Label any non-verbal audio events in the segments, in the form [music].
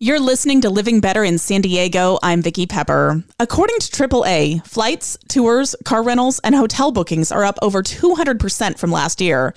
You're listening to Living Better in San Diego. I'm Vicki Pepper. According to AAA, flights, tours, car rentals, and hotel bookings are up over 200% from last year.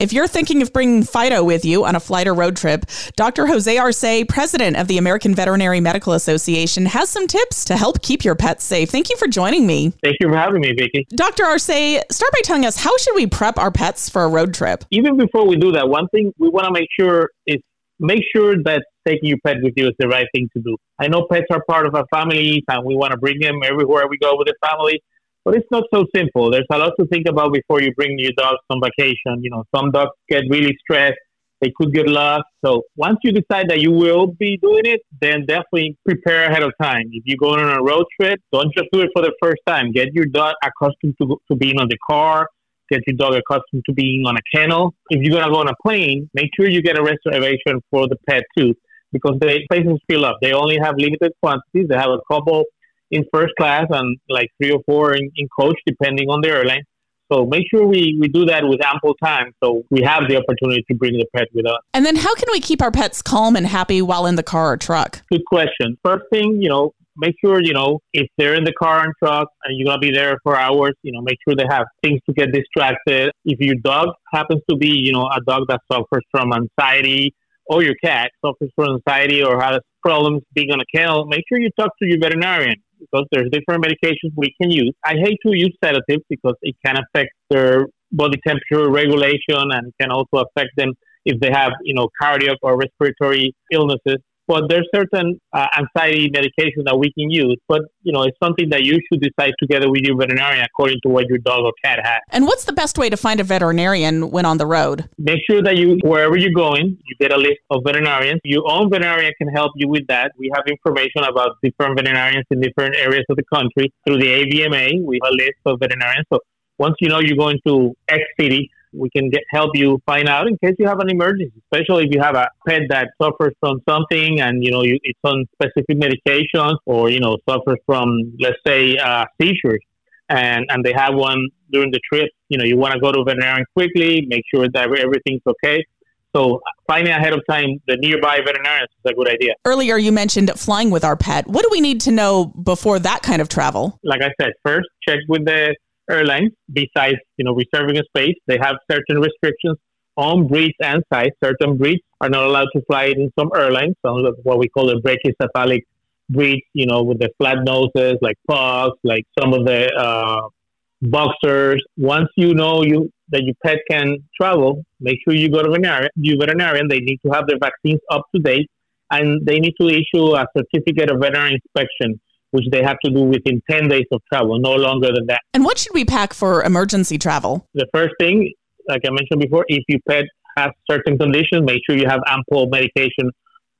If you're thinking of bringing Fido with you on a flight or road trip, Dr. Jose Arce, president of the American Veterinary Medical Association, has some tips to help keep your pets safe. Thank you for joining me. Thank you for having me, Vicki. Dr. Arce, start by telling us how should we prep our pets for a road trip? Even before we do that, one thing we want to make sure is make sure that taking your pet with you is the right thing to do. I know pets are part of our families and we want to bring them everywhere we go with the family, but it's not so simple. There's a lot to think about before you bring your dogs on vacation. You know, some dogs get really stressed. They could get lost. So once you decide that you will be doing it, then definitely prepare ahead of time. If you're going on a road trip, don't just do it for the first time. Get your dog accustomed to, to being on the car. Get your dog accustomed to being on a kennel. If you're going to go on a plane, make sure you get a reservation for the pet too because the places fill up. They only have limited quantities. They have a couple in first class and like three or four in, in coach, depending on the airline. So make sure we, we do that with ample time so we have the opportunity to bring the pet with us. And then how can we keep our pets calm and happy while in the car or truck? Good question. First thing, you know, make sure, you know, if they're in the car and truck and you're going to be there for hours, you know, make sure they have things to get distracted. If your dog happens to be, you know, a dog that suffers from anxiety or your cat suffers from anxiety or has problems being on a kennel, make sure you talk to your veterinarian because there's different medications we can use. I hate to use sedatives because it can affect their body temperature regulation and can also affect them if they have, you know, cardiac or respiratory illnesses. But there's certain uh, anxiety medication that we can use. But, you know, it's something that you should decide together with your veterinarian according to what your dog or cat has. And what's the best way to find a veterinarian when on the road? Make sure that you, wherever you're going, you get a list of veterinarians. Your own veterinarian can help you with that. We have information about different veterinarians in different areas of the country through the AVMA. We have a list of veterinarians. So once you know you're going to X city, we can get, help you find out in case you have an emergency, especially if you have a pet that suffers from something and, you know, you, it's on specific medications or, you know, suffers from, let's say, uh, seizures and, and they have one during the trip. You know, you want to go to a veterinarian quickly, make sure that everything's okay. So finding ahead of time the nearby veterinarians is a good idea. Earlier, you mentioned flying with our pet. What do we need to know before that kind of travel? Like I said, first check with the airlines, besides you know reserving a space, they have certain restrictions on breeds and size. Certain breeds are not allowed to fly in some airlines. Some of what we call the brachycephalic breeds, you know, with the flat noses, like pugs, like some of the uh, boxers. Once you know you that your pet can travel, make sure you go to veterinarian. You veterinarian. They need to have their vaccines up to date, and they need to issue a certificate of veterinary inspection which they have to do within 10 days of travel, no longer than that. And what should we pack for emergency travel? The first thing, like I mentioned before, if your pet has certain conditions, make sure you have ample medication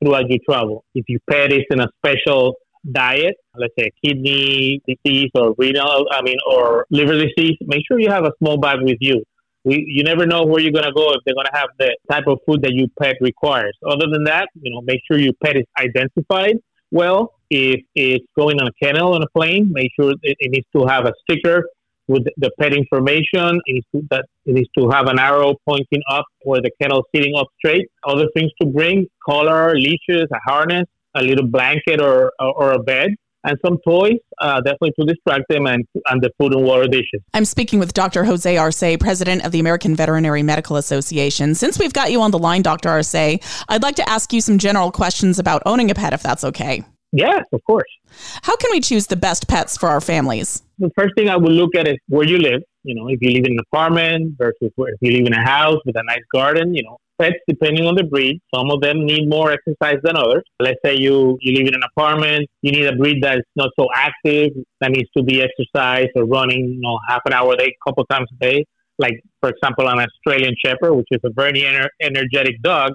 throughout your travel. If your pet is in a special diet, let's say kidney disease or renal, I mean, or liver disease, make sure you have a small bag with you. We, you never know where you're going to go if they're going to have the type of food that your pet requires. Other than that, you know, make sure your pet is identified well. If it's going on a kennel on a plane, make sure it, it needs to have a sticker with the pet information. It needs, to, that it needs to have an arrow pointing up where the kennel is sitting up straight. Other things to bring: collar, leashes, a harness, a little blanket or or a bed. and some toys, uh, definitely to distract them, and, and the food and water dishes. I'm speaking with Dr. Jose Arce, president of the American Veterinary Medical Association. Since we've got you on the line, Dr. Arce, I'd like to ask you some general questions about owning a pet, if that's okay. Yes, of course. How can we choose the best pets for our families? The first thing I would look at is where you live. You know, if you live in an apartment versus where if you live in a house with a nice garden, you know, pets depending on the breed. Some of them need more exercise than others. Let's say you, you live in an apartment, you need a breed that's not so active, that needs to be exercised or running, you know, half an hour a day, a couple times a day. Like, for example, an Australian Shepherd, which is a very ener- energetic dog.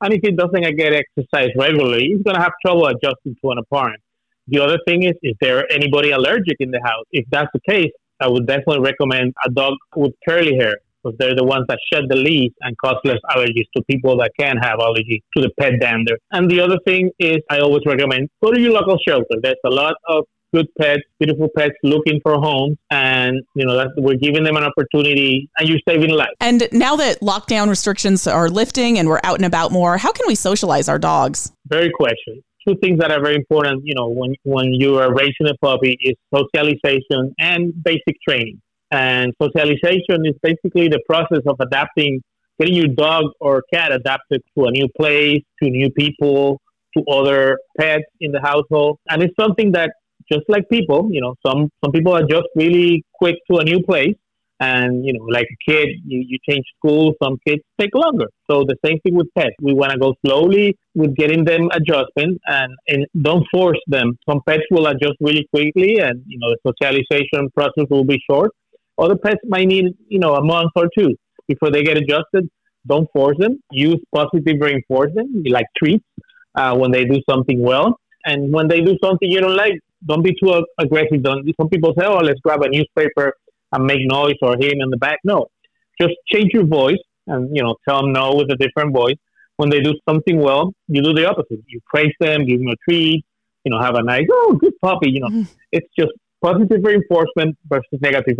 And if it doesn't get exercise regularly, it's going to have trouble adjusting to an apartment. The other thing is, is there anybody allergic in the house? If that's the case, I would definitely recommend a dog with curly hair because they're the ones that shed the least and cause less allergies to people that can have allergy to the pet dander. And the other thing is, I always recommend go to your local shelter. There's a lot of good pets, beautiful pets looking for homes, and you know that we're giving them an opportunity, and you're saving lives. And now that lockdown restrictions are lifting and we're out and about more, how can we socialize our dogs? Very question two things that are very important, you know, when, when you are raising a puppy is socialization and basic training. And socialization is basically the process of adapting, getting your dog or cat adapted to a new place, to new people, to other pets in the household. And it's something that just like people, you know, some, some people are just really quick to a new place and, you know, like a kid, you, you change schools, some kids take longer. So the same thing with pets. We want to go slowly with getting them adjustment and, and don't force them. Some pets will adjust really quickly and, you know, the socialization process will be short. Other pets might need, you know, a month or two before they get adjusted. Don't force them. Use positive reinforcement, like treats, uh, when they do something well. And when they do something you don't like, don't be too aggressive. Don't. Some people say, "Oh, let's grab a newspaper and make noise or hit him in the back. No, just change your voice and you know tell them no with a different voice. When they do something well, you do the opposite. You praise them, give them a treat, you know, have a nice oh good puppy. You know, mm. it's just positive reinforcement versus negative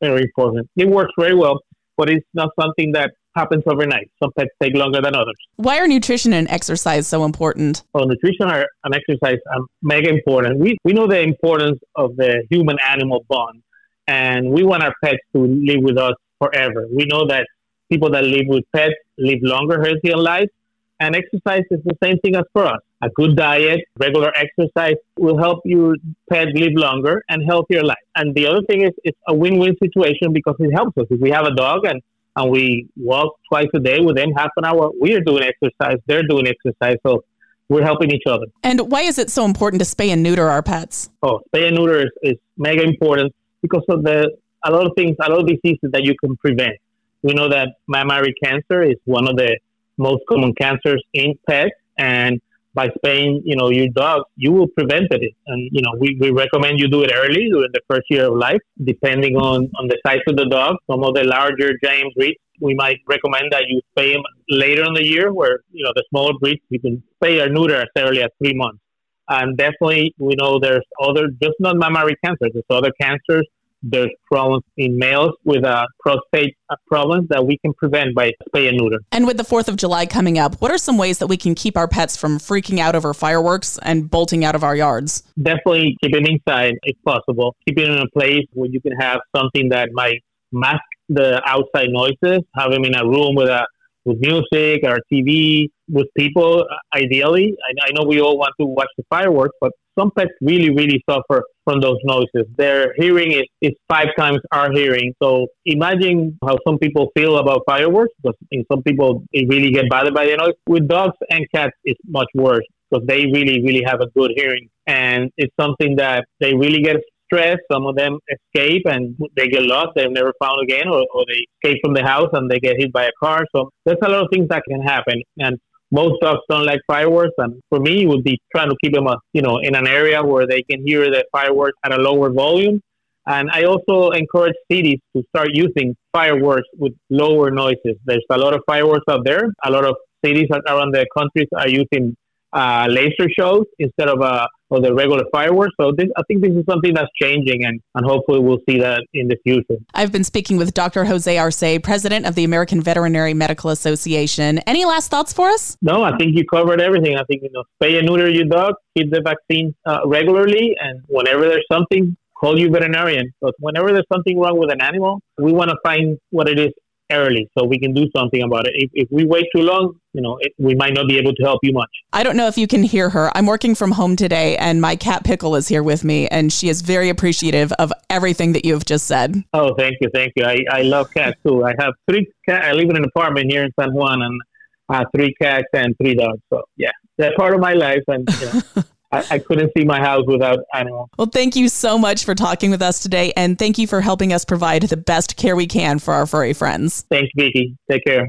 reinforcement. It works very well, but it's not something that happens overnight. Some pets take longer than others. Why are nutrition and exercise so important? Well, nutrition and exercise are mega important. We, we know the importance of the human animal bond and we want our pets to live with us forever. We know that people that live with pets live longer, healthier lives, and exercise is the same thing as for us. A good diet, regular exercise will help your pet live longer and healthier life. And the other thing is, it's a win-win situation because it helps us. If we have a dog and and we walk twice a day Within half an hour, we are doing exercise, they're doing exercise, so we're helping each other. And why is it so important to spay and neuter our pets? Oh, spay and neuter is, is mega important because of the a lot of things, a lot of diseases that you can prevent. We know that mammary cancer is one of the most common cancers in pets, and by spaying, you know, your dog, you will prevent it. And you know, we, we recommend you do it early during the first year of life, depending on on the size of the dog. Some of the larger giant breeds, we might recommend that you spay them later in the year, where you know the smaller breeds you can spay or neuter as early as three months. And definitely, we know there's other, just not mammary cancers, there's other cancers. There's problems in males with uh, prostate uh, problems that we can prevent by spay and neuter. And with the 4th of July coming up, what are some ways that we can keep our pets from freaking out over fireworks and bolting out of our yards? Definitely keep them inside if possible. Keep it in a place where you can have something that might mask the outside noises. Have them in a room with a with music or TV with people, ideally. I, I know we all want to watch the fireworks, but some pets really, really suffer from those noises. Their hearing is, is five times our hearing. So imagine how some people feel about fireworks, because in some people, they really get bothered by the noise. With dogs and cats, it's much worse because they really, really have a good hearing. And it's something that they really get stressed. Some of them escape and they get lost. They're never found again, or, or they escape from the house and they get hit by a car. So there's a lot of things that can happen. And most dogs don't like fireworks, and for me, it would be trying to keep them, uh, you know, in an area where they can hear the fireworks at a lower volume. And I also encourage cities to start using fireworks with lower noises. There's a lot of fireworks out there. A lot of cities around the country are using uh, laser shows instead of uh, or the regular fireworks. So this, I think this is something that's changing, and, and hopefully we'll see that in the future. I've been speaking with Dr. Jose Arce, president of the American Veterinary Medical Association. Any last thoughts for us? No, I think you covered everything. I think you know, spay and neuter your dog, keep the vaccine uh, regularly, and whenever there's something, call your veterinarian. Because whenever there's something wrong with an animal, we want to find what it is early so we can do something about it. If, if we wait too long, you know, it, we might not be able to help you much. I don't know if you can hear her. I'm working from home today, and my cat Pickle is here with me, and she is very appreciative of everything that you have just said. Oh, thank you, thank you. I, I love cats too. I have three cats. I live in an apartment here in San Juan, and I have three cats and three dogs. So yeah, they're part of my life, and you know, [laughs] I, I, couldn't see my house without animals. Well, thank you so much for talking with us today, and thank you for helping us provide the best care we can for our furry friends. Thanks, Vicki. Take care.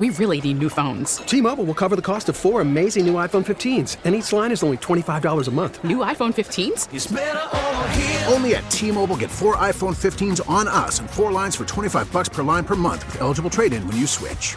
We really need new phones. T-Mobile will cover the cost of four amazing new iPhone 15s, and each line is only $25 a month. New iPhone 15s? Only at T-Mobile get four iPhone 15s on us and four lines for 25 bucks per line per month with eligible trade-in when you switch.